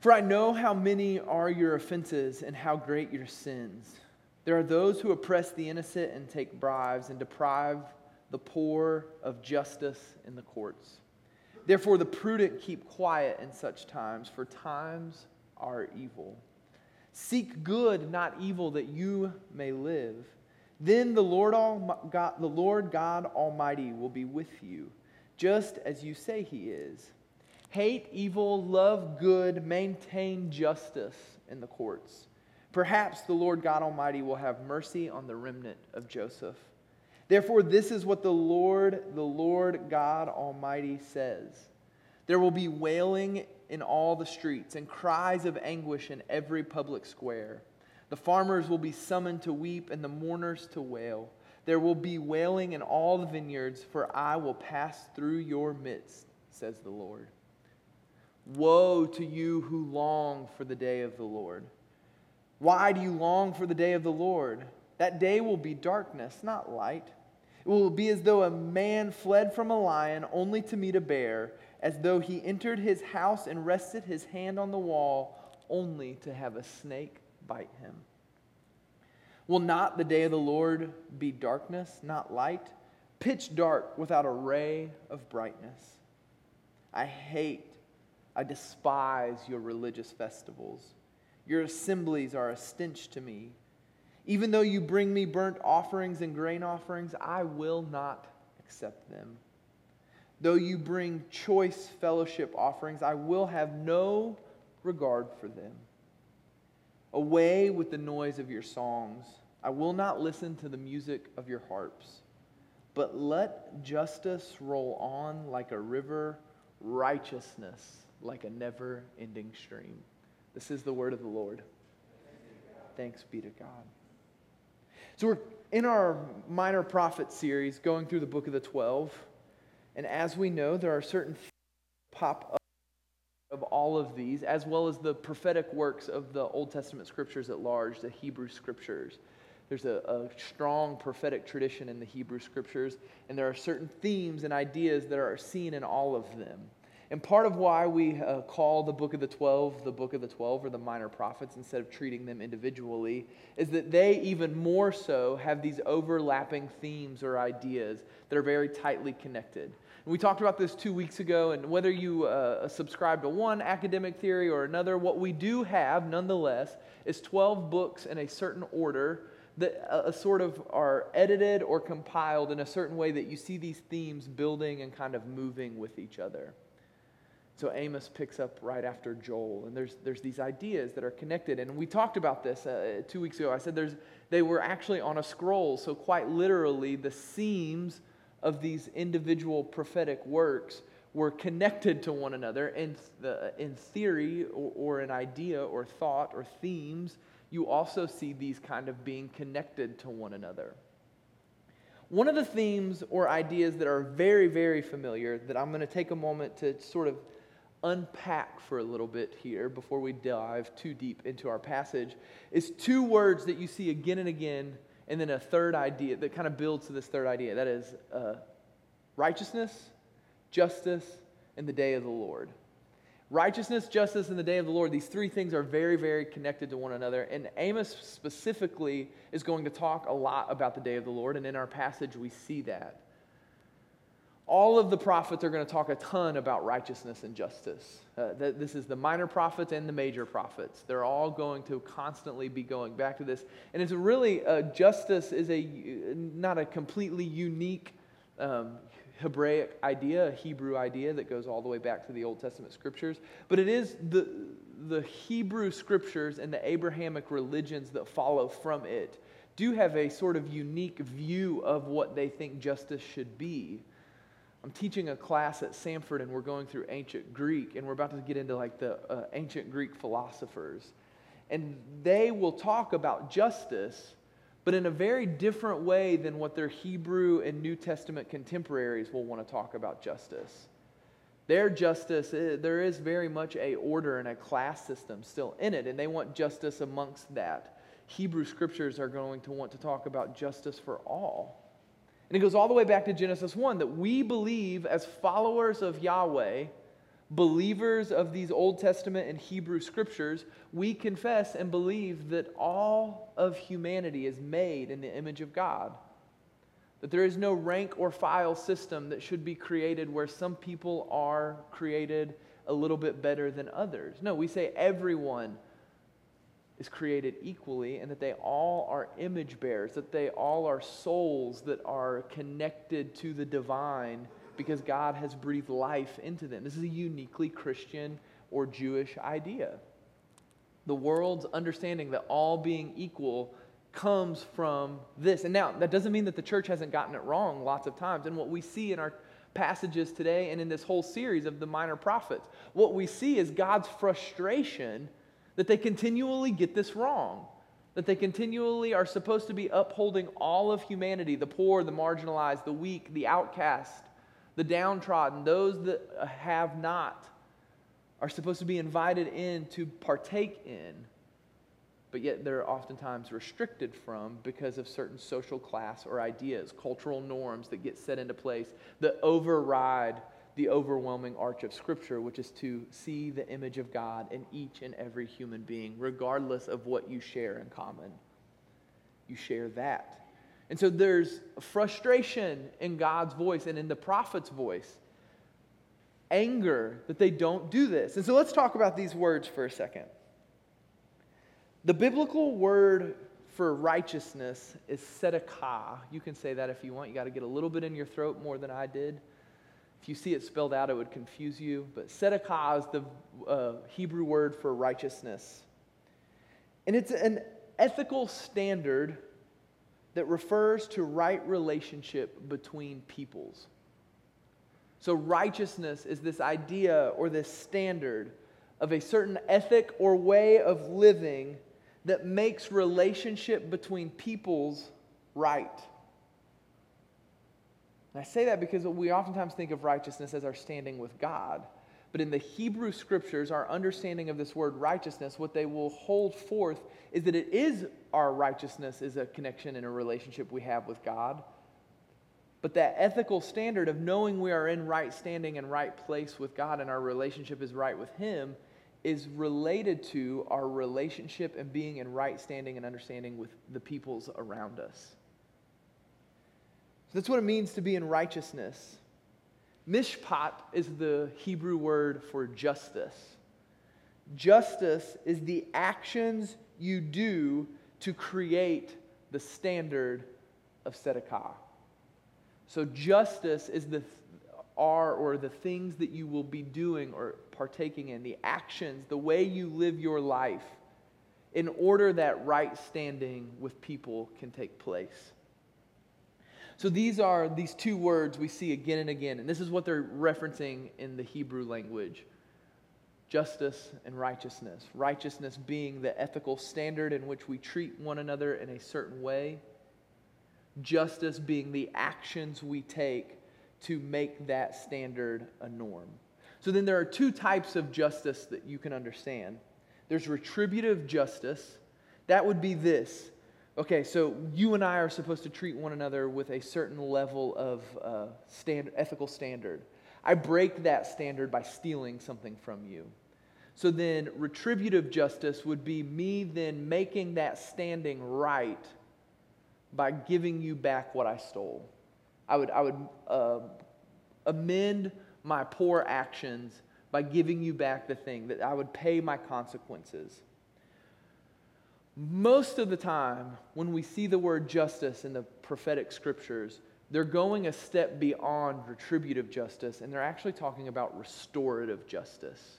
For I know how many are your offenses and how great your sins. There are those who oppress the innocent and take bribes and deprive the poor of justice in the courts. Therefore, the prudent keep quiet in such times, for times are evil. Seek good, not evil, that you may live. Then the Lord, All, God, the Lord God Almighty will be with you, just as you say He is. Hate evil, love good, maintain justice in the courts. Perhaps the Lord God Almighty will have mercy on the remnant of Joseph. Therefore, this is what the Lord, the Lord God Almighty says There will be wailing in all the streets and cries of anguish in every public square. The farmers will be summoned to weep and the mourners to wail. There will be wailing in all the vineyards, for I will pass through your midst, says the Lord. Woe to you who long for the day of the Lord. Why do you long for the day of the Lord? That day will be darkness, not light. It will be as though a man fled from a lion only to meet a bear, as though he entered his house and rested his hand on the wall only to have a snake bite him. Will not the day of the Lord be darkness, not light? Pitch dark without a ray of brightness. I hate, I despise your religious festivals. Your assemblies are a stench to me. Even though you bring me burnt offerings and grain offerings, I will not accept them. Though you bring choice fellowship offerings, I will have no regard for them. Away with the noise of your songs. I will not listen to the music of your harps. But let justice roll on like a river, righteousness like a never ending stream. This is the word of the Lord. Thanks be to God. So we're in our minor prophet series going through the book of the 12. And as we know, there are certain pop up of all of these, as well as the prophetic works of the Old Testament scriptures at large, the Hebrew scriptures. There's a, a, strong prophetic tradition in the Hebrew scriptures, and there are certain themes and ideas that are seen in all of them. And part of why we uh, call the book of the 12 the book of the 12 or the minor prophets instead of treating them individually is that they even more so have these overlapping themes or ideas that are very tightly connected. And we talked about this two weeks ago, and whether you uh, subscribe to one academic theory or another, what we do have nonetheless is 12 books in a certain order that uh, sort of are edited or compiled in a certain way that you see these themes building and kind of moving with each other. So Amos picks up right after Joel, and there's, there's these ideas that are connected. And we talked about this uh, two weeks ago. I said there's, they were actually on a scroll, so quite literally, the seams of these individual prophetic works were connected to one another. In, the, in theory, or, or an idea, or thought, or themes, you also see these kind of being connected to one another. One of the themes or ideas that are very, very familiar that I'm going to take a moment to sort of unpack for a little bit here before we dive too deep into our passage is two words that you see again and again, and then a third idea that kind of builds to this third idea. That is uh, righteousness, justice, and the day of the Lord. Righteousness, justice, and the day of the Lord, these three things are very, very connected to one another. And Amos specifically is going to talk a lot about the day of the Lord, and in our passage we see that all of the prophets are going to talk a ton about righteousness and justice. Uh, this is the minor prophets and the major prophets. They're all going to constantly be going back to this. And it's really, uh, justice is a, not a completely unique um, Hebraic idea, a Hebrew idea that goes all the way back to the Old Testament scriptures. But it is the, the Hebrew scriptures and the Abrahamic religions that follow from it do have a sort of unique view of what they think justice should be. I'm teaching a class at Samford and we're going through ancient Greek and we're about to get into like the uh, ancient Greek philosophers. And they will talk about justice, but in a very different way than what their Hebrew and New Testament contemporaries will want to talk about justice. Their justice, eh, there is very much a order and a class system still in it, and they want justice amongst that. Hebrew scriptures are going to want to talk about justice for all. And it goes all the way back to Genesis 1 that we believe as followers of Yahweh, believers of these Old Testament and Hebrew scriptures, we confess and believe that all of humanity is made in the image of God. That there is no rank or file system that should be created where some people are created a little bit better than others. No, we say everyone is created equally and that they all are image bearers, that they all are souls that are connected to the divine because God has breathed life into them. This is a uniquely Christian or Jewish idea. The world's understanding that all being equal comes from this. And now, that doesn't mean that the church hasn't gotten it wrong lots of times. And what we see in our passages today and in this whole series of the minor prophets, what we see is God's frustration that they continually get this wrong. That they continually are supposed to be upholding all of humanity the poor, the marginalized, the weak, the outcast, the downtrodden, those that have not, are supposed to be invited in to partake in, but yet they're oftentimes restricted from because of certain social class or ideas, cultural norms that get set into place that override the overwhelming arch of Scripture, which is to see the image of God in each and every human being, regardless of what you share in common. You share that. And so there's frustration in God's voice and in the prophet's voice, anger that they don't do this. And so let's talk about these words for a second. The biblical word for righteousness is tzedakah. You can say that if you want. You got to get a little bit in your throat more than I did. If you see it spelled out, it would confuse you. But tzedakah is the uh, Hebrew word for righteousness. And it's an ethical standard that refers to right relationship between peoples. So, righteousness is this idea or this standard of a certain ethic or way of living that makes relationship between peoples right. And I say that because we oftentimes think of righteousness as our standing with God. But in the Hebrew scriptures, our understanding of this word righteousness, what they will hold forth is that it is our righteousness is a connection and a relationship we have with God. But that ethical standard of knowing we are in right standing and right place with God and our relationship is right with Him is related to our relationship and being in right standing and understanding with the peoples around us. That's what it means to be in righteousness. Mishpat is the Hebrew word for justice. Justice is the actions you do to create the standard of tzedakah. So justice is the are or the things that you will be doing or partaking in, the actions, the way you live your life in order that right standing with people can take place. So these are these two words we see again and again, and this is what they're referencing in the Hebrew language justice and righteousness. Righteousness being the ethical standard in which we treat one another in a certain way, justice being the actions we take to make that standard a norm. So then there are two types of justice that you can understand there's retributive justice, that would be this Okay, so you and I are supposed to treat one another with a certain level of uh, ethical standard. I break that standard by stealing something from you. So then, retributive justice would be me then making that standing right by giving you back what I stole. I would, I would uh, amend my poor actions by giving you back the thing, that I would pay my consequences. Most of the time, when we see the word justice in the prophetic scriptures, they're going a step beyond retributive justice and they're actually talking about restorative justice.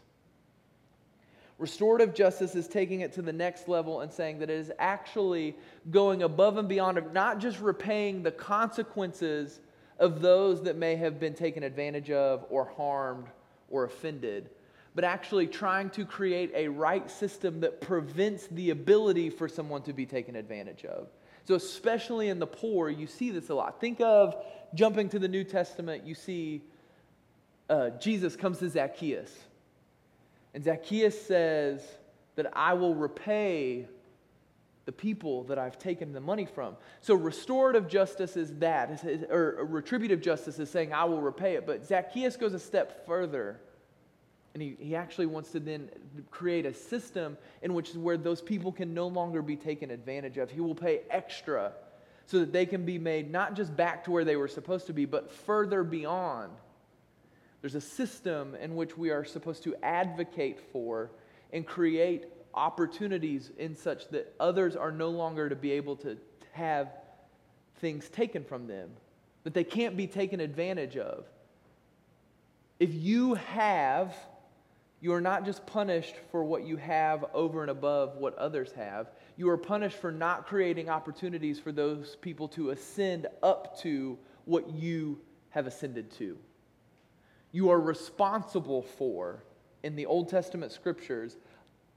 Restorative justice is taking it to the next level and saying that it is actually going above and beyond of not just repaying the consequences of those that may have been taken advantage of or harmed or offended, but actually trying to create a right system that prevents the ability for someone to be taken advantage of. So, especially in the poor, you see this a lot. Think of jumping to the New Testament, you see uh, Jesus comes to Zacchaeus. And Zacchaeus says that I will repay the people that I've taken the money from. So, restorative justice is that, or retributive justice is saying I will repay it. But Zacchaeus goes a step further And he, he actually wants to then create a system in which where those people can no longer be taken advantage of. He will pay extra so that they can be made not just back to where they were supposed to be, but further beyond. There's a system in which we are supposed to advocate for and create opportunities in such that others are no longer to be able to have things taken from them, that they can't be taken advantage of. If you have, you are not just punished for what you have over and above what others have. You are punished for not creating opportunities for those people to ascend up to what you have ascended to. You are responsible for, in the Old Testament scriptures,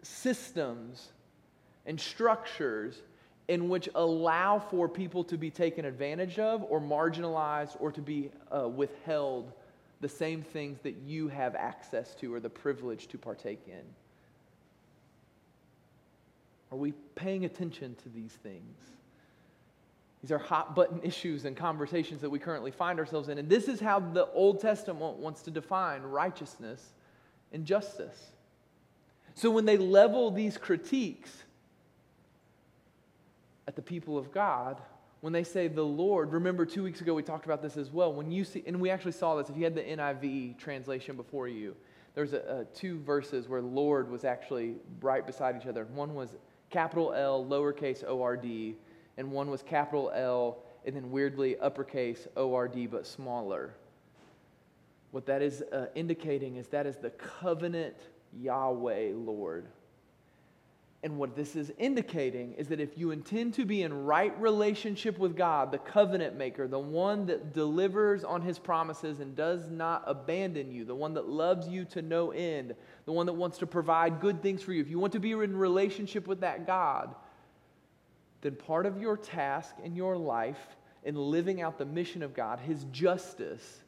systems and structures in which allow for people to be taken advantage of or marginalized or to be uh, withheld the same things that you have access to or the privilege to partake in. Are we paying attention to these things? These are hot button issues and conversations that we currently find ourselves in. And this is how the Old Testament wants to define righteousness and justice. So when they level these critiques at the people of God, when they say the Lord, remember two weeks ago we talked about this as well. When you see, and we actually saw this, if you had the NIV translation before you, there's a, a two verses where Lord was actually right beside each other. One was capital L, lowercase O R D, and one was capital L, and then weirdly uppercase O R D, but smaller. What that is uh, indicating is that is the covenant Yahweh Lord. And what this is indicating is that if you intend to be in right relationship with God, the covenant maker, the one that delivers on his promises and does not abandon you, the one that loves you to no end, the one that wants to provide good things for you, if you want to be in relationship with that God, then part of your task in your life in living out the mission of God, his justice,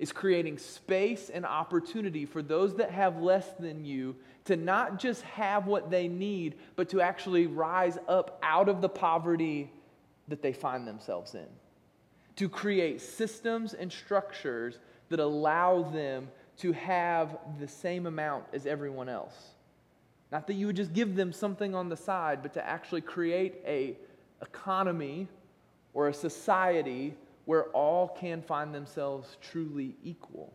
is creating space and opportunity for those that have less than you to not just have what they need, but to actually rise up out of the poverty that they find themselves in. To create systems and structures that allow them to have the same amount as everyone else. Not that you would just give them something on the side, but to actually create a economy or a society where all can find themselves truly equal.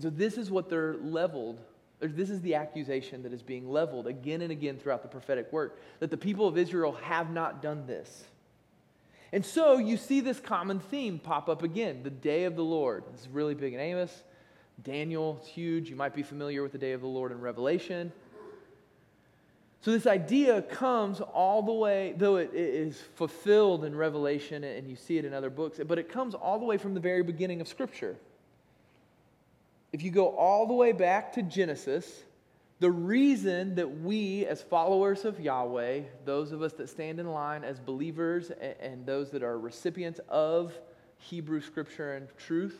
And so, this is what they're leveled, this is the accusation that is being leveled again and again throughout the prophetic work that the people of Israel have not done this. And so, you see this common theme pop up again the day of the Lord. This is really big in Amos. Daniel, it's huge. You might be familiar with the day of the Lord in Revelation. So, this idea comes all the way, though it is fulfilled in Revelation and you see it in other books, but it comes all the way from the very beginning of Scripture. If you go all the way back to Genesis, the reason that we, as followers of Yahweh, those of us that stand in line as believers and those that are recipients of Hebrew Scripture and truth,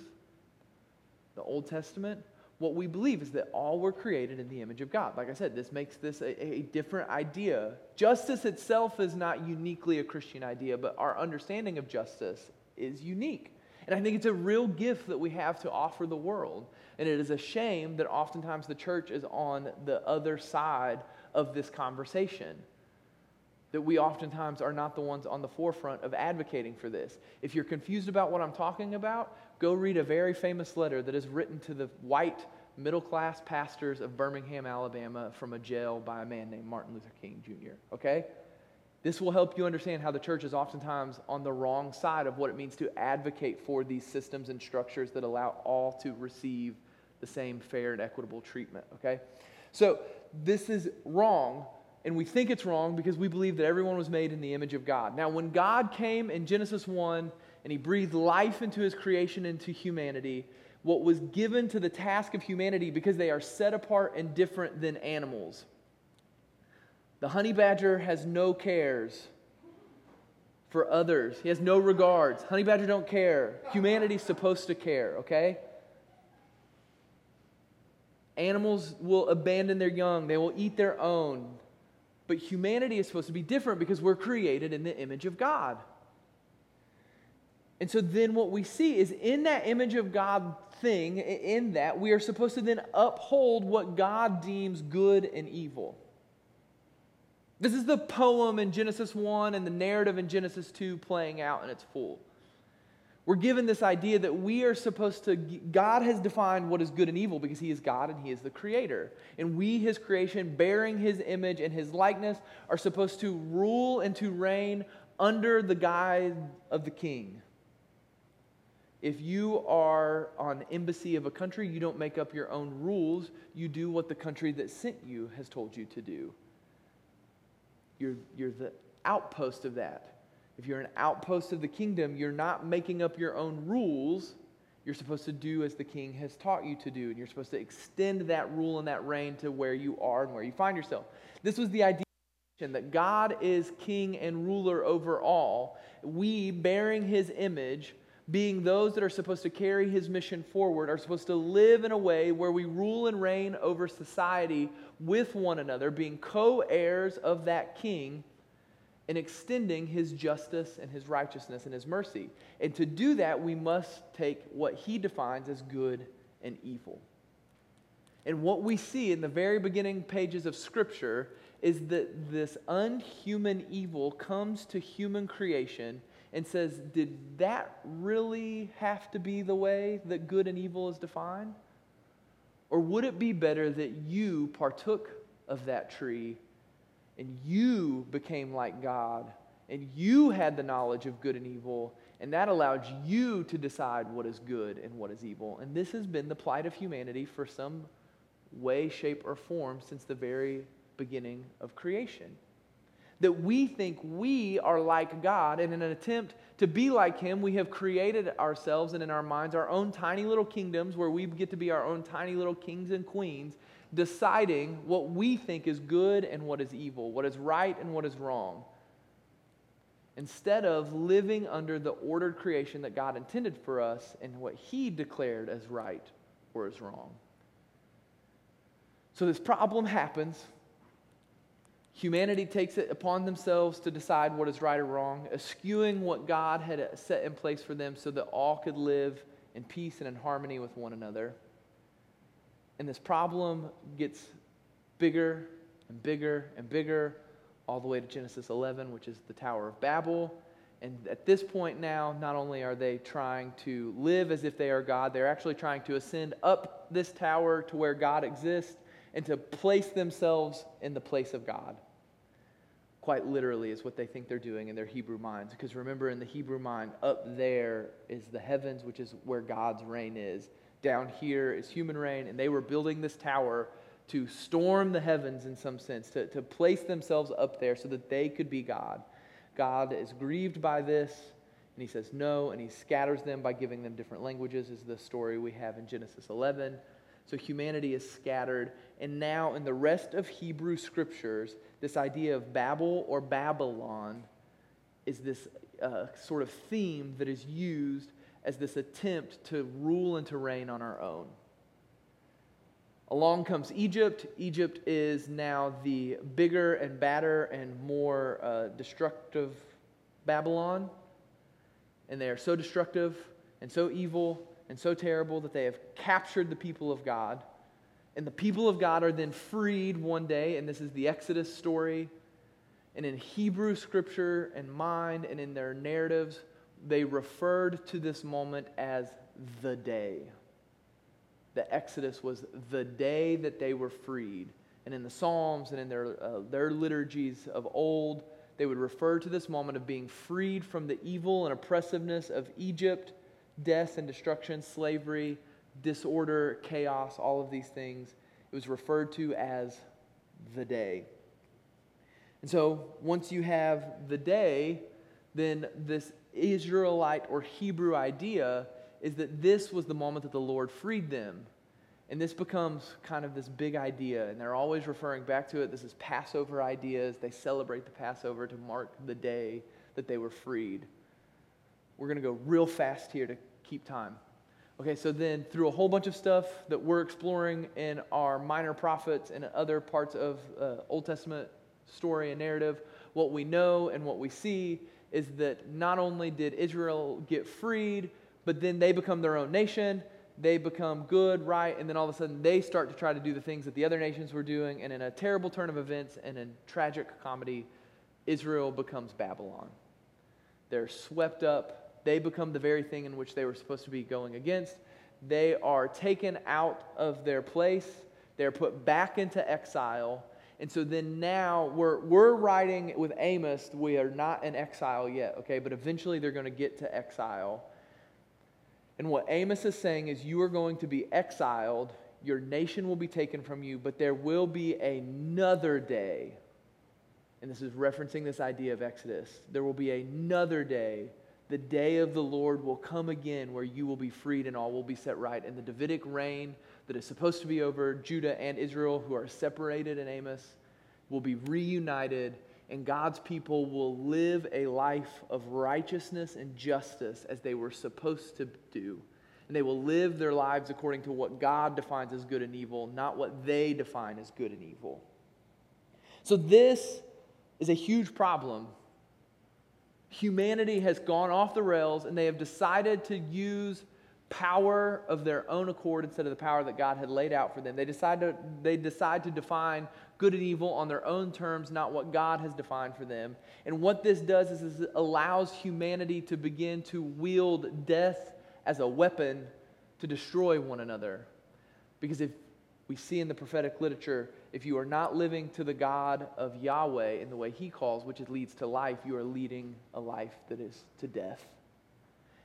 the Old Testament, what we believe is that all were created in the image of God. Like I said, this makes this a, a, different idea. Justice itself is not uniquely a Christian idea, but our understanding of justice is unique. And I think it's a real gift that we have to offer the world. And it is a shame that oftentimes the church is on the other side of this conversation. That we oftentimes are not the ones on the forefront of advocating for this. If you're confused about what I'm talking about, go read a very famous letter that is written to the white middle class pastors of Birmingham, Alabama, from a jail by a man named Martin Luther King Jr. Okay? This will help you understand how the church is oftentimes on the wrong side of what it means to advocate for these systems and structures that allow all to receive the same fair and equitable treatment. Okay? So, this is wrong, and we think it's wrong because we believe that everyone was made in the image of God. Now, when God came in Genesis 1 and he breathed life into his creation, into humanity. What was given to the task of humanity because they are set apart and different than animals. The honey badger has no cares for others. He has no regards. Honey badger don't care. Humanity's supposed to care, okay? Animals will abandon their young. They will eat their own. But humanity is supposed to be different because we're created in the image of God. And so then what we see is in that image of God thing, in that, we are supposed to then uphold what God deems good and evil. This is the poem in Genesis 1 and the narrative in Genesis 2 playing out in its full. We're given this idea that we are supposed to, God has defined what is good and evil because He is God and He is the creator. And we, His creation, bearing His image and His likeness, are supposed to rule and to reign under the guide of the king. If you are on embassy of a country, you don't make up your own rules. You do what the country that sent you has told you to do. You're, you're the outpost of that. If you're an outpost of the kingdom, you're not making up your own rules. You're supposed to do as the king has taught you to do. And you're supposed to extend that rule and that reign to where you are and where you find yourself. This was the idea that God is king and ruler over all. We, bearing his image, being those that are supposed to carry his mission forward, are supposed to live in a way where we rule and reign over society with one another, being co heirs of that king and extending his justice and his righteousness and his mercy. And to do that, we must take what he defines as good and evil. And what we see in the very beginning pages of Scripture is that this unhuman evil comes to human creation and says, Did that really have to be the way that good and evil is defined? Or would it be better that you partook of that tree and you became like God and you had the knowledge of good and evil and that allowed you to decide what is good and what is evil? And this has been the plight of humanity for some way, shape, or form since the very beginning of creation that we think we are like God, and in an attempt to be like Him, we have created ourselves and in our minds our own tiny little kingdoms where we get to be our own tiny little kings and queens, deciding what we think is good and what is evil, what is right and what is wrong. Instead of living under the ordered creation that God intended for us and what He declared as right or as wrong. So this problem happens Humanity takes it upon themselves to decide what is right or wrong, eschewing what God had set in place for them so that all could live in peace and in harmony with one another. And this problem gets bigger and bigger and bigger, all the way to Genesis 11, which is the Tower of Babel. And at this point now, not only are they trying to live as if they are God, they're actually trying to ascend up this tower to where God exists and to place themselves in the place of God quite literally is what they think they're doing in their Hebrew minds. Because remember, in the Hebrew mind, up there is the heavens, which is where God's reign is. Down here is human reign, and they were building this tower to storm the heavens in some sense, to, to place themselves up there so that they could be God. God is grieved by this, and he says no, and he scatters them by giving them different languages, is the story we have in Genesis 11. So humanity is scattered. And now, in the rest of Hebrew scriptures, this idea of Babel or Babylon is this uh, sort of theme that is used as this attempt to rule and to reign on our own. Along comes Egypt. Egypt is now the bigger and badder and more uh, destructive Babylon. And they are so destructive and so evil and so terrible that they have captured the people of God. And the people of God are then freed one day, and this is the Exodus story. And in Hebrew scripture and mind and in their narratives, they referred to this moment as the day. The Exodus was the day that they were freed. And in the Psalms and in their, uh, their liturgies of old, they would refer to this moment of being freed from the evil and oppressiveness of Egypt death and destruction, slavery, disorder, chaos, all of these things. It was referred to as the day. And so once you have the day, then this Israelite or Hebrew idea is that this was the moment that the Lord freed them. And this becomes kind of this big idea, and they're always referring back to it. This is Passover ideas. They celebrate the Passover to mark the day that they were freed. We're going to go real fast here to keep time. Okay, so then through a whole bunch of stuff that we're exploring in our minor prophets and other parts of uh, Old Testament story and narrative, what we know and what we see is that not only did Israel get freed, but then they become their own nation. they become good, right, and then all of a sudden they start to try to do the things that the other nations were doing, and in a terrible turn of events and in tragic comedy, Israel becomes Babylon. They're swept up. They become the very thing in which they were supposed to be going against. They are taken out of their place. They're put back into exile. And so then now we're, we're writing with Amos, we are not in exile yet, okay? But eventually they're going to get to exile. And what Amos is saying is, you are going to be exiled, your nation will be taken from you, but there will be another day. And this is referencing this idea of Exodus. There will be another day. The day of the Lord will come again where you will be freed and all will be set right. And the Davidic reign that is supposed to be over Judah and Israel, who are separated in Amos, will be reunited and God's people will live a life of righteousness and justice as they were supposed to do. And they will live their lives according to what God defines as good and evil, not what they define as good and evil. So, this is a huge problem. Humanity has gone off the rails and they have decided to use power of their own accord instead of the power that God had laid out for them. They decide to, they decide to define good and evil on their own terms, not what God has defined for them. And what this does is, is it allows humanity to begin to wield death as a weapon to destroy one another. Because if we see in the prophetic literature, if you are not living to the God of Yahweh in the way he calls, which leads to life, you are leading a life that is to death.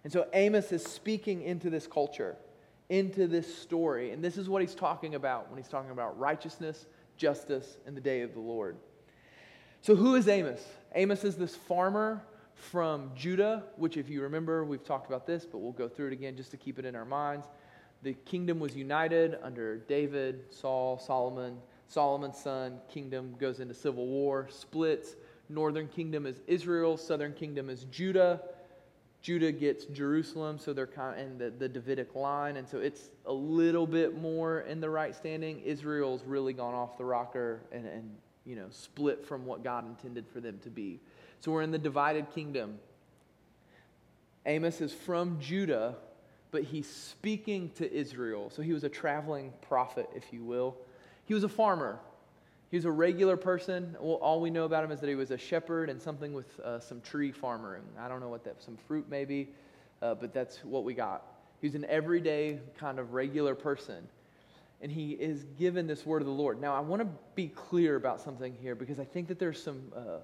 And so Amos is speaking into this culture, into this story. And this is what he's talking about when he's talking about righteousness, justice, and the day of the Lord. So, who is Amos? Amos is this farmer from Judah, which, if you remember, we've talked about this, but we'll go through it again just to keep it in our minds. The kingdom was united under David, Saul, Solomon. Solomon's son, kingdom goes into civil war, splits. Northern kingdom is Israel, southern kingdom is Judah. Judah gets Jerusalem, so they're kind of in the, the Davidic line, and so it's a little bit more in the right standing. Israel's really gone off the rocker and, and you know split from what God intended for them to be. So we're in the divided kingdom. Amos is from Judah, but he's speaking to Israel. So he was a traveling prophet, if you will. He was a farmer. He was a regular person. Well, all we know about him is that he was a shepherd and something with uh, some tree farming. I don't know what that, some fruit maybe, uh, but that's what we got. He's an everyday kind of regular person. And he is given this word of the Lord. Now, I want to be clear about something here because I think that there's some uh,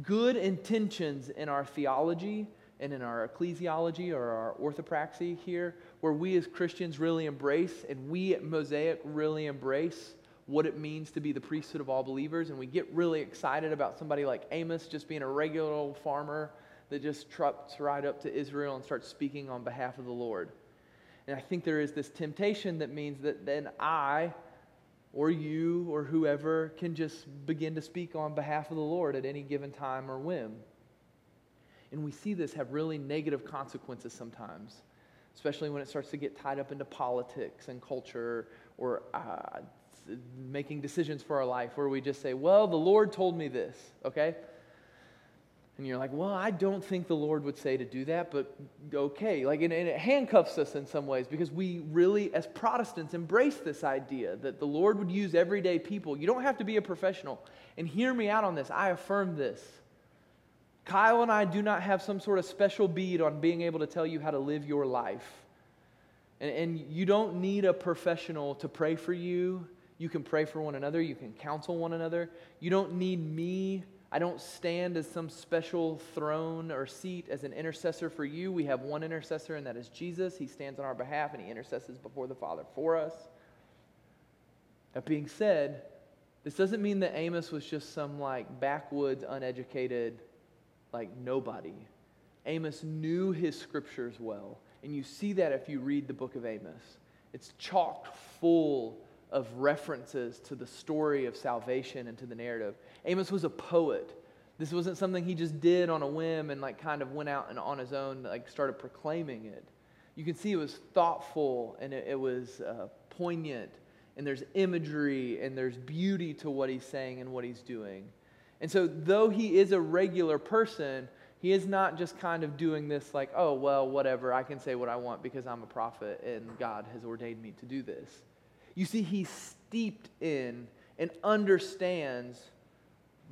good intentions in our theology and in our ecclesiology or our orthopraxy here, where we as Christians really embrace and we at Mosaic really embrace what it means to be the priesthood of all believers. And we get really excited about somebody like Amos just being a regular old farmer that just trucks right up to Israel and starts speaking on behalf of the Lord. And I think there is this temptation that means that then I or you or whoever can just begin to speak on behalf of the Lord at any given time or whim. And we see this have really negative consequences sometimes, especially when it starts to get tied up into politics and culture or uh, making decisions for our life where we just say, Well, the Lord told me this, okay? And you're like, Well, I don't think the Lord would say to do that, but okay. Like, and, and it handcuffs us in some ways because we really, as Protestants, embrace this idea that the Lord would use everyday people. You don't have to be a professional. And hear me out on this. I affirm this. Kyle and I do not have some sort of special bead on being able to tell you how to live your life. And, and you don't need a professional to pray for you you can pray for one another. You can counsel one another. You don't need me. I don't stand as some special throne or seat as an intercessor for you. We have one intercessor, and that is Jesus. He stands on our behalf and he intercesses before the Father for us. That being said, this doesn't mean that Amos was just some like backwoods, uneducated, like nobody. Amos knew his scriptures well. And you see that if you read the book of Amos. It's chock full of references to the story of salvation and to the narrative. Amos was a poet. This wasn't something he just did on a whim and like kind of went out and on his own like started proclaiming it. You can see it was thoughtful and it, it was uh, poignant and there's imagery and there's beauty to what he's saying and what he's doing. And so though he is a regular person, He is not just kind of doing this like, oh, well, whatever, I can say what I want because I'm a prophet and God has ordained me to do this. You see, he's steeped in and understands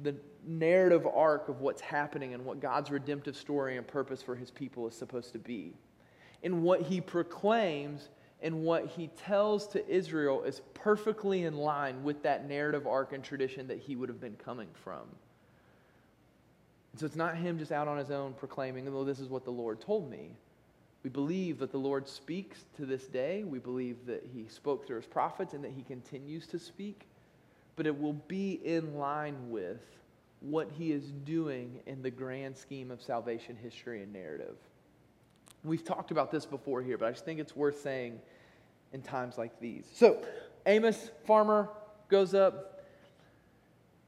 the narrative arc of what's happening and what God's redemptive story and purpose for his people is supposed to be. And what he proclaims and what he tells to Israel is perfectly in line with that narrative arc and tradition that he would have been coming from. So it's not him just out on his own proclaiming, oh, this is what the Lord told me. We believe that the Lord speaks to this day. We believe that he spoke through his prophets and that he continues to speak. But it will be in line with what he is doing in the grand scheme of salvation history and narrative. We've talked about this before here, but I just think it's worth saying in times like these. So, Amos, farmer, goes up.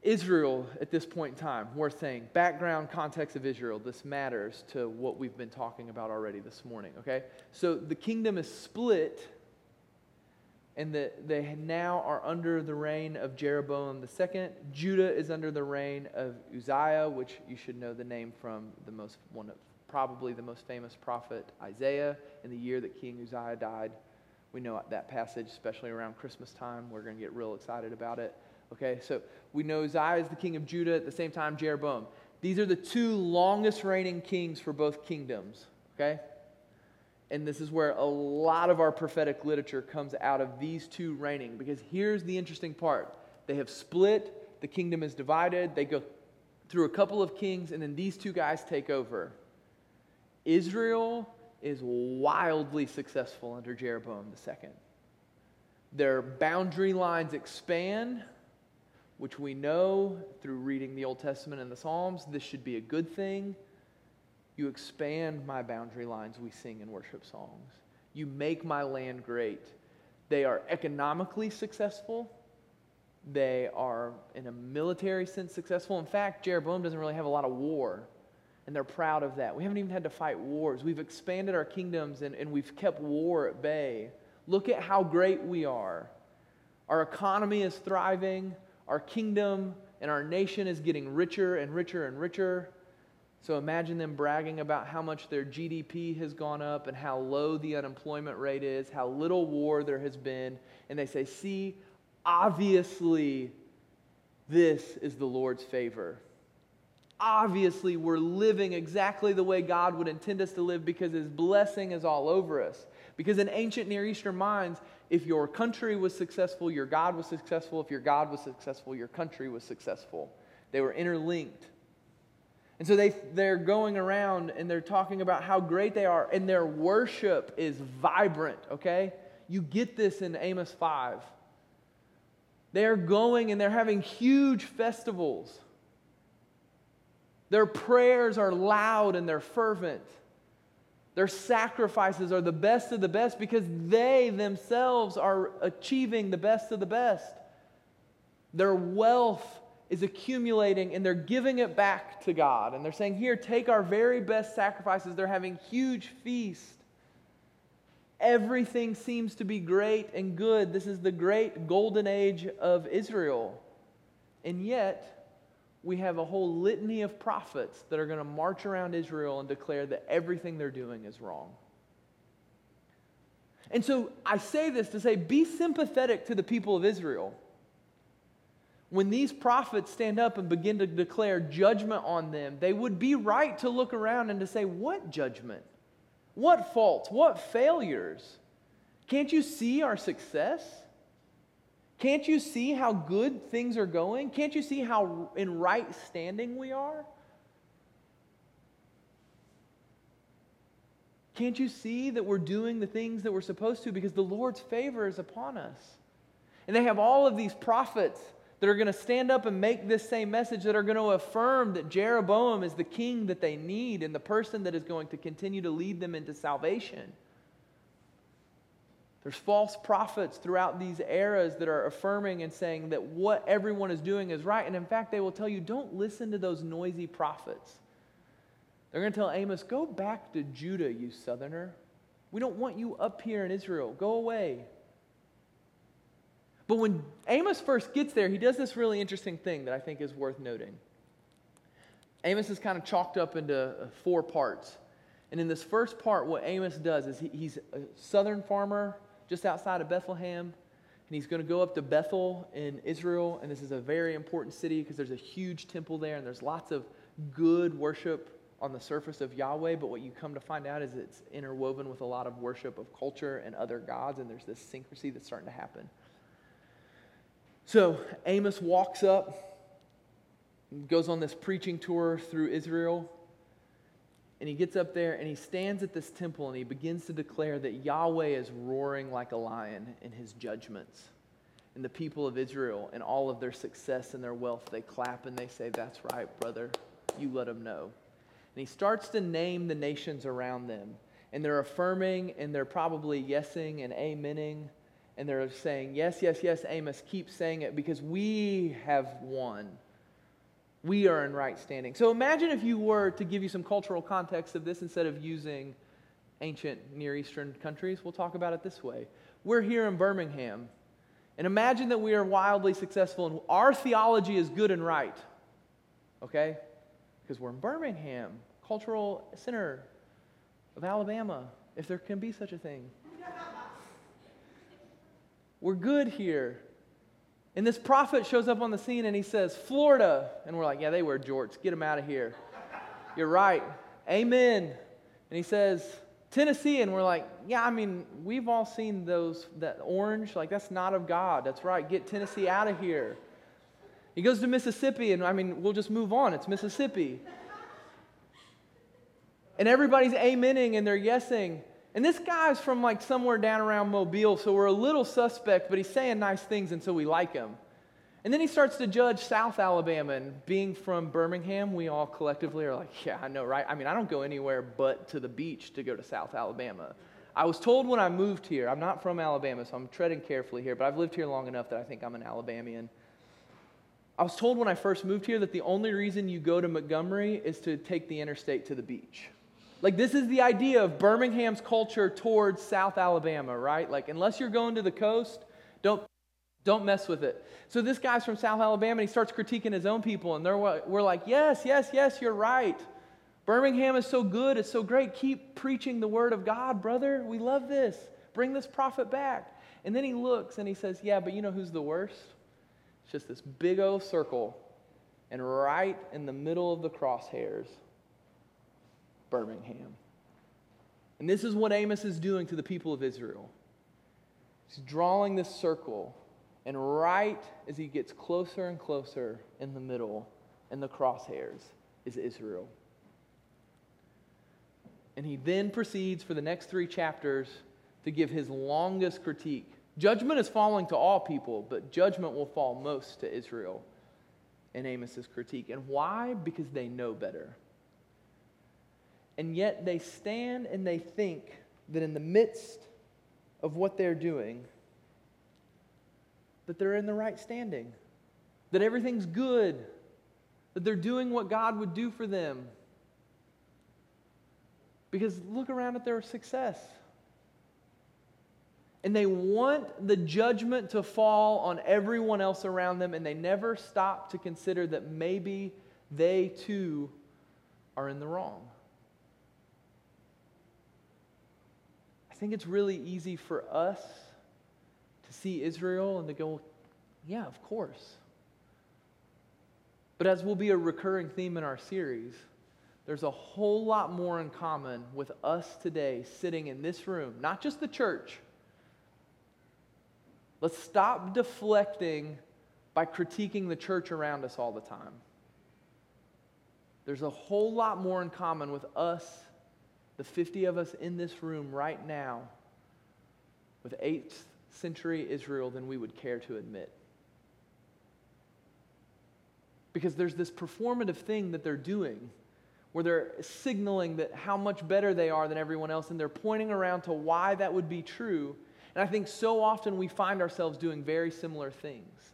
Israel at this point in time, worth saying. Background, context of Israel. This matters to what we've been talking about already this morning, okay? So, the kingdom is split, and the, they now are under the reign of Jeroboam II. Judah is under the reign of Uzziah, which you should know the name from the most one of probably the most famous prophet Isaiah in the year that King Uzziah died. We know that passage, especially around Christmas time. We're going to get real excited about it. Okay, so we know Uzziah is the king of Judah, at the same time, Jeroboam. These are the two longest reigning kings for both kingdoms. Okay? And this is where a lot of our prophetic literature comes out of these two reigning. Because here's the interesting part they have split, the kingdom is divided, they go through a couple of kings, and then these two guys take over. Israel is wildly successful under Jeroboam II. Their boundary lines expand, which we know through reading the Old Testament and the Psalms, this should be a good thing. You expand my boundary lines, we sing in worship songs. You make my land great. They are economically successful. They are, in a military sense, successful. In fact, Jeroboam doesn't really have a lot of war and they're proud of that. We haven't even had to fight wars. We've expanded our kingdoms and, and we've kept war at bay. Look at how great we are. Our economy is thriving, our kingdom and our nation is getting richer and richer and richer. So imagine them bragging about how much their GDP has gone up and how low the unemployment rate is, how little war there has been. And they say, see, obviously, this is the Lord's favor obviously we're living exactly the way God would intend us to live because His blessing is all over us. Because in ancient Near Eastern minds, if your country was successful, your God was successful. If your God was successful, your country was successful. They were interlinked. And so they, they're going around and they're talking about how great they are, and their worship is vibrant, okay? You get this in Amos 5. They're going and they're having huge festivals. Their prayers are loud and they're fervent. Their sacrifices are the best of the best because they themselves are achieving the best of the best. Their wealth is accumulating and they're giving it back to God. And they're saying, Here, take our very best sacrifices. They're having huge feast. Everything seems to be great and good. This is the great golden age of Israel. And yet, we have a whole litany of prophets that are going to march around Israel and declare that everything they're doing is wrong. And so I say this to say be sympathetic to the people of Israel. When these prophets stand up and begin to declare judgment on them, they would be right to look around and to say, What judgment? What faults? What failures? Can't you see our success? Can't you see how good things are going? Can't you see how in right standing we are? Can't you see that we're doing the things that we're supposed to because the Lord's favor is upon us? And they have all of these prophets that are going to stand up and make this same message, that are going to affirm that Jeroboam is the king that they need and the person that is going to continue to lead them into salvation. There's false prophets throughout these eras that are affirming and saying that what everyone is doing is right. And in fact, they will tell you don't listen to those noisy prophets. They're going to tell Amos, go back to Judah, you southerner. We don't want you up here in Israel. Go away. But when Amos first gets there, he does this really interesting thing that I think is worth noting. Amos is kind of chalked up into uh, four parts. And in this first part, what Amos does is he, he's a southern farmer just outside of Bethlehem. And he's going to go up to Bethel in Israel. And this is a very important city because there's a huge temple there and there's lots of good worship on the surface of Yahweh. But what you come to find out is it's interwoven with a lot of worship of culture and other gods. And there's this syncrasy that's starting to happen. So Amos walks up goes on this preaching tour through Israel. And he gets up there and he stands at this temple and he begins to declare that Yahweh is roaring like a lion in his judgments. And the people of Israel and all of their success and their wealth, they clap and they say, That's right, brother. You let them know. And he starts to name the nations around them. And they're affirming and they're probably yesing and amening. And they're saying, Yes, yes, yes, Amos, keep saying it because we have won we are in right standing. So imagine if you were to give you some cultural context of this instead of using ancient Near Eastern countries, we'll talk about it this way. We're here in Birmingham, and imagine that we are wildly successful and our theology is good and right. Okay? Because we're in Birmingham, cultural center of Alabama, if there can be such a thing. We're good here. And this prophet shows up on the scene and he says, Florida. And we're like, yeah, they wear jorts. Get them out of here. You're right. Amen. And he says, Tennessee. And we're like, yeah, I mean, we've all seen those, that orange. Like, that's not of God. That's right. Get Tennessee out of here. He goes to Mississippi, and I mean, we'll just move on. It's Mississippi. And everybody's amening and they're yesing. And this guy's from like somewhere down around Mobile, so we're a little suspect, but he's saying nice things, and so we like him. And then he starts to judge South Alabama, and being from Birmingham, we all collectively are like, yeah, I know, right? I mean, I don't go anywhere but to the beach to go to South Alabama. I was told when I moved here, I'm not from Alabama, so I'm treading carefully here, but I've lived here long enough that I think I'm an Alabamian. I was told when I first moved here that the only reason you go to Montgomery is to take the interstate to the beach. Like, this is the idea of Birmingham's culture towards South Alabama, right? Like, unless you're going to the coast, don't, don't mess with it. So, this guy's from South Alabama, and he starts critiquing his own people, and they're, we're like, yes, yes, yes, you're right. Birmingham is so good, it's so great. Keep preaching the word of God, brother. We love this. Bring this prophet back. And then he looks and he says, Yeah, but you know who's the worst? It's just this big old circle, and right in the middle of the crosshairs Birmingham. And this is what Amos is doing to the people of Israel. He's drawing this circle, and right as he gets closer and closer in the middle, in the crosshairs, is Israel. And he then proceeds for the next three chapters to give his longest critique. Judgment is falling to all people, but judgment will fall most to Israel in Amos's critique. And why? Because they know better. And yet they stand and they think that in the midst of what they're doing, that they're in the right standing, that everything's good, that they're doing what God would do for them. Because look around at their success. And they want the judgment to fall on everyone else around them, and they never stop to consider that maybe they too are in the wrong. Think it's really easy for us to see Israel and to go, yeah, of course. But as will be a recurring theme in our series, there's a whole lot more in common with us today sitting in this room, not just the church. Let's stop deflecting by critiquing the church around us all the time. There's a whole lot more in common with us the 50 of us in this room right now with 8th century Israel than we would care to admit. Because there's this performative thing that they're doing where they're signaling that how much better they are than everyone else and they're pointing around to why that would be true. And I think so often we find ourselves doing very similar things.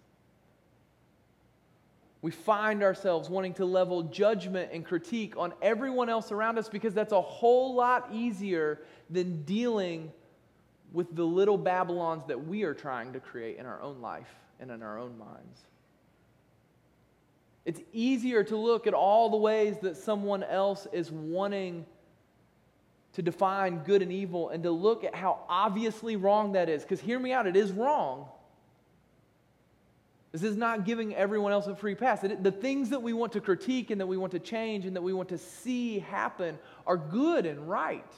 We find ourselves wanting to level judgment and critique on everyone else around us because that's a whole lot easier than dealing with the little Babylons that we are trying to create in our own life and in our own minds. It's easier to look at all the ways that someone else is wanting to define good and evil and to look at how obviously wrong that is. Because hear me out, it is wrong. This is not giving everyone else a free pass. The things that we want to critique and that we want to change and that we want to see happen are good and right.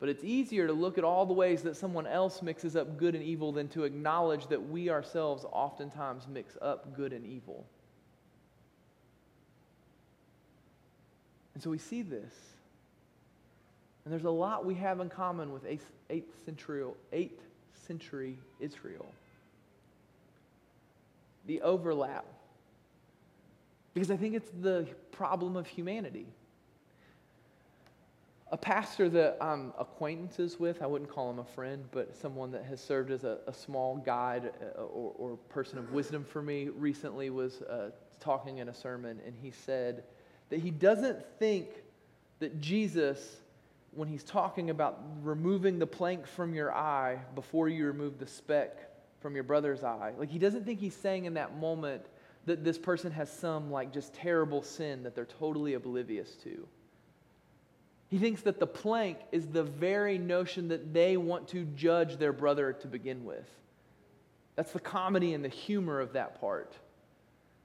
But it's easier to look at all the ways that someone else mixes up good and evil than to acknowledge that we ourselves oftentimes mix up good and evil. And so we see this. And there's a lot we have in common with 8th century, 8th century Israel. The overlap. Because I think it's the problem of humanity a pastor that I'm acquaintances with, I wouldn't call him a friend, but someone that has served as a, a small guide uh, or, or, person of wisdom for me recently was uh, talking in a sermon, and he said that he doesn't think that Jesus, when he's talking about removing the plank from your eye before you remove the speck from your brother's eye, like he doesn't think he's saying in that moment that this person has some like just terrible sin that they're totally oblivious to. He thinks that the plank is the very notion that they want to judge their brother to begin with. That's the comedy and the humor of that part.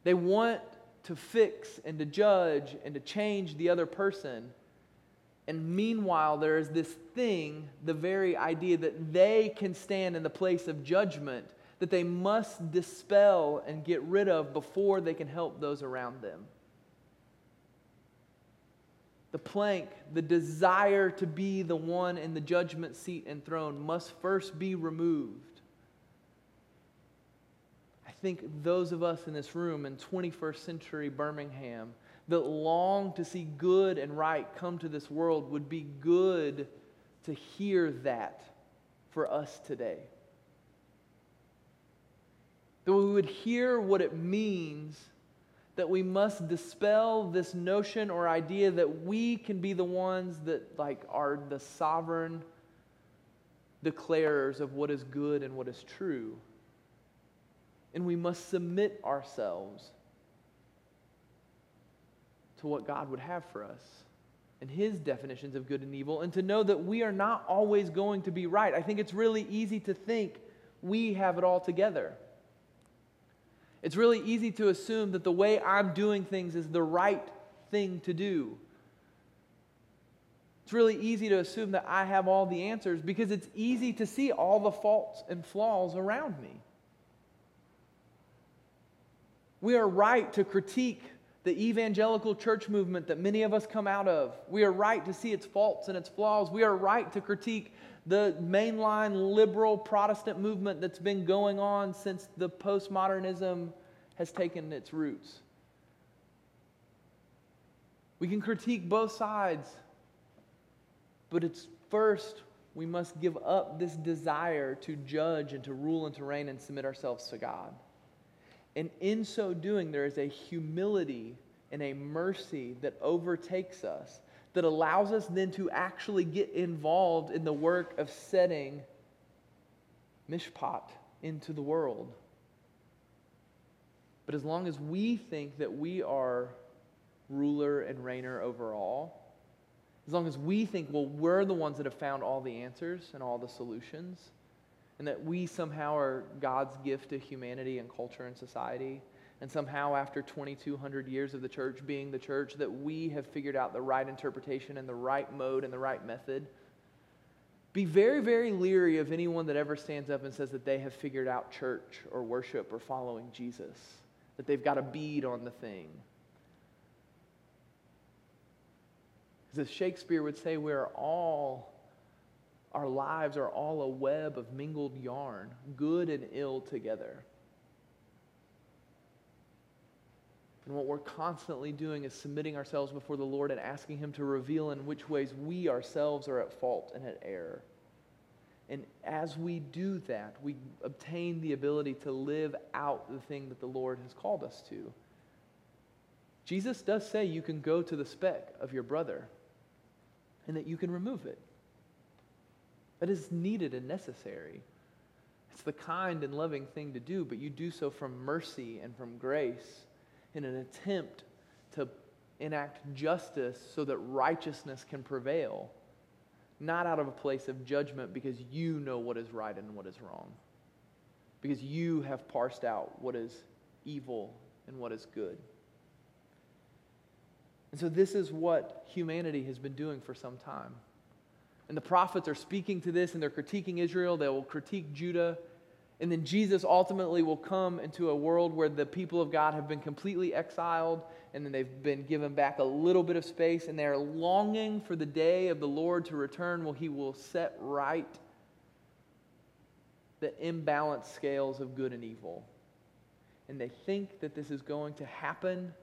They want to fix and to judge and to change the other person. And meanwhile, there is this thing, the very idea that they can stand in the place of judgment that they must dispel and get rid of before they can help those around them the plank, the desire to be the one in the judgment seat and throne must first be removed. I think those of us in this room in 21st century Birmingham that long to see good and right come to this world would be good to hear that for us today. That we would hear what it means that we must dispel this notion or idea that we can be the ones that like are the sovereign declarers of what is good and what is true. And we must submit ourselves to what God would have for us and his definitions of good and evil, and to know that we are not always going to be right. I think it's really easy to think we have it all together. It's really easy to assume that the way I'm doing things is the right thing to do. It's really easy to assume that I have all the answers because it's easy to see all the faults and flaws around me. We are right to critique the evangelical church movement that many of us come out of. We are right to see its faults and its flaws. We are right to critique the mainline liberal Protestant movement that's been going on since the postmodernism has taken its roots. We can critique both sides, but it's first we must give up this desire to judge and to rule and to reign and submit ourselves to God. And in so doing, there is a humility and a mercy that overtakes us that allows us then to actually get involved in the work of setting mishpat into the world. But as long as we think that we are ruler and reigner over all, as long as we think, well, we're the ones that have found all the answers and all the solutions, and that we somehow are God's gift to humanity and culture and society, and somehow after 2200 years of the church being the church that we have figured out the right interpretation and the right mode and the right method. Be very very leery of anyone that ever stands up and says that they have figured out church or worship or following jesus that they've got a bead on the thing. Because as shakespeare would say we're all our lives are all a web of mingled yarn good and ill together And what we're constantly doing is submitting ourselves before the Lord and asking Him to reveal in which ways we ourselves are at fault and at error. And as we do that, we obtain the ability to live out the thing that the Lord has called us to. Jesus does say you can go to the speck of your brother and that you can remove it. That is needed and necessary. It's the kind and loving thing to do, but you do so from mercy and from grace in an attempt to enact justice so that righteousness can prevail, not out of a place of judgment because you know what is right and what is wrong, because you have parsed out what is evil and what is good. And so, this is what humanity has been doing for some time. And the prophets are speaking to this and they're critiquing Israel. They will critique Judah. And then Jesus ultimately will come into a world where the people of God have been completely exiled and then they've been given back a little bit of space and they're longing for the day of the Lord to return where he will set right the imbalanced scales of good and evil. And they think that this is going to happen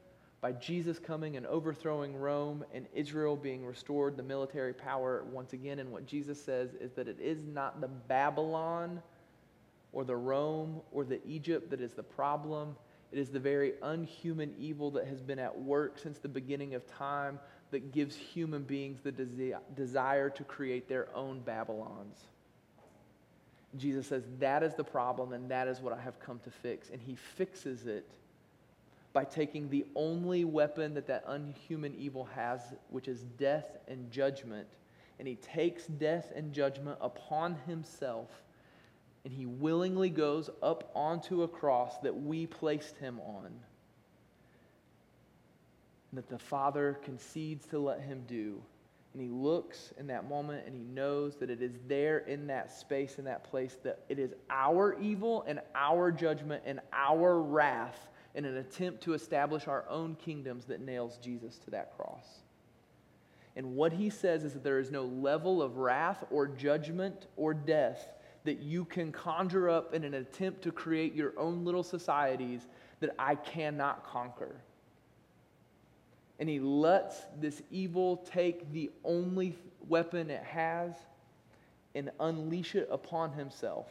by Jesus coming and overthrowing Rome and Israel being restored the military power once again. And what Jesus says is that it is not the Babylon or the Rome or the Egypt that is the problem. It is the very unhuman evil that has been at work since the beginning of time that gives human beings the desi- desire to create their own Babylons. Jesus says that is the problem and that is what I have come to fix. And he fixes it by taking the only weapon that that unhuman evil has, which is death and judgment. And he takes death and judgment upon himself, and he willingly goes up onto a cross that we placed him on. And that the Father concedes to let him do. And he looks in that moment and he knows that it is there in that space, in that place, that it is our evil and our judgment and our wrath in an attempt to establish our own kingdoms that nails Jesus to that cross. And what he says is that there is no level of wrath or judgment or death that you can conjure up in an attempt to create your own little societies that I cannot conquer. And he lets this evil take the only weapon it has and unleash it upon himself.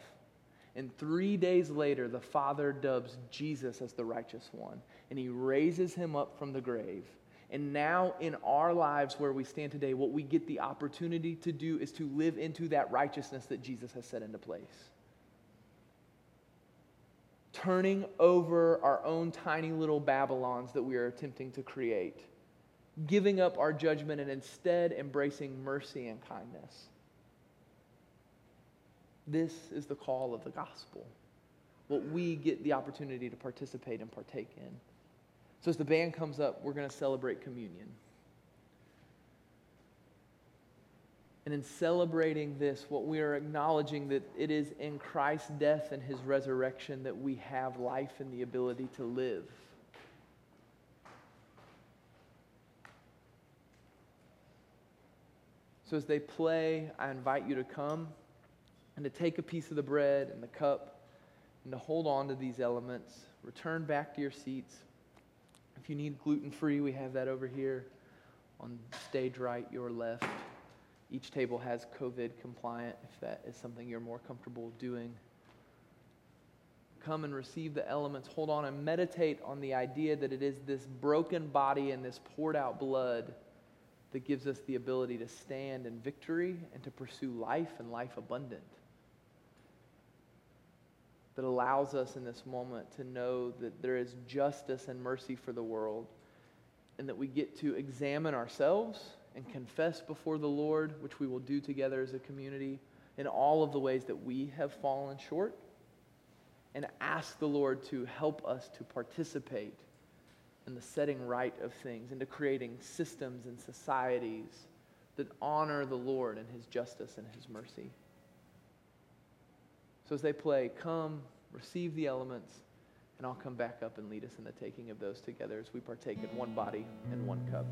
And three days later, the Father dubs Jesus as the righteous one, and he raises him up from the grave. And now, in our lives where we stand today, what we get the opportunity to do is to live into that righteousness that Jesus has set into place. Turning over our own tiny little Babylons that we are attempting to create, giving up our judgment, and instead embracing mercy and kindness. This is the call of the gospel, what we get the opportunity to participate and partake in. So, as the band comes up, we're going to celebrate communion. And in celebrating this, what we are acknowledging that it is in Christ's death and his resurrection that we have life and the ability to live. So as they play, I invite you to come and to take a piece of the bread and the cup and to hold on to these elements. Return back to your seats. If you need gluten free, we have that over here on stage right, your left. Each table has COVID compliant if that is something you're more comfortable doing. Come and receive the elements. Hold on and meditate on the idea that it is this broken body and this poured out blood that gives us the ability to stand in victory and to pursue life and life abundant that allows us in this moment to know that there is justice and mercy for the world, and that we get to examine ourselves and confess before the Lord, which we will do together as a community, in all of the ways that we have fallen short, and ask the Lord to help us to participate in the setting right of things, into creating systems and societies that honor the Lord and his justice and his mercy. So as they play, come, receive the elements, and I'll come back up and lead us in the taking of those together as we partake in one body and one cup.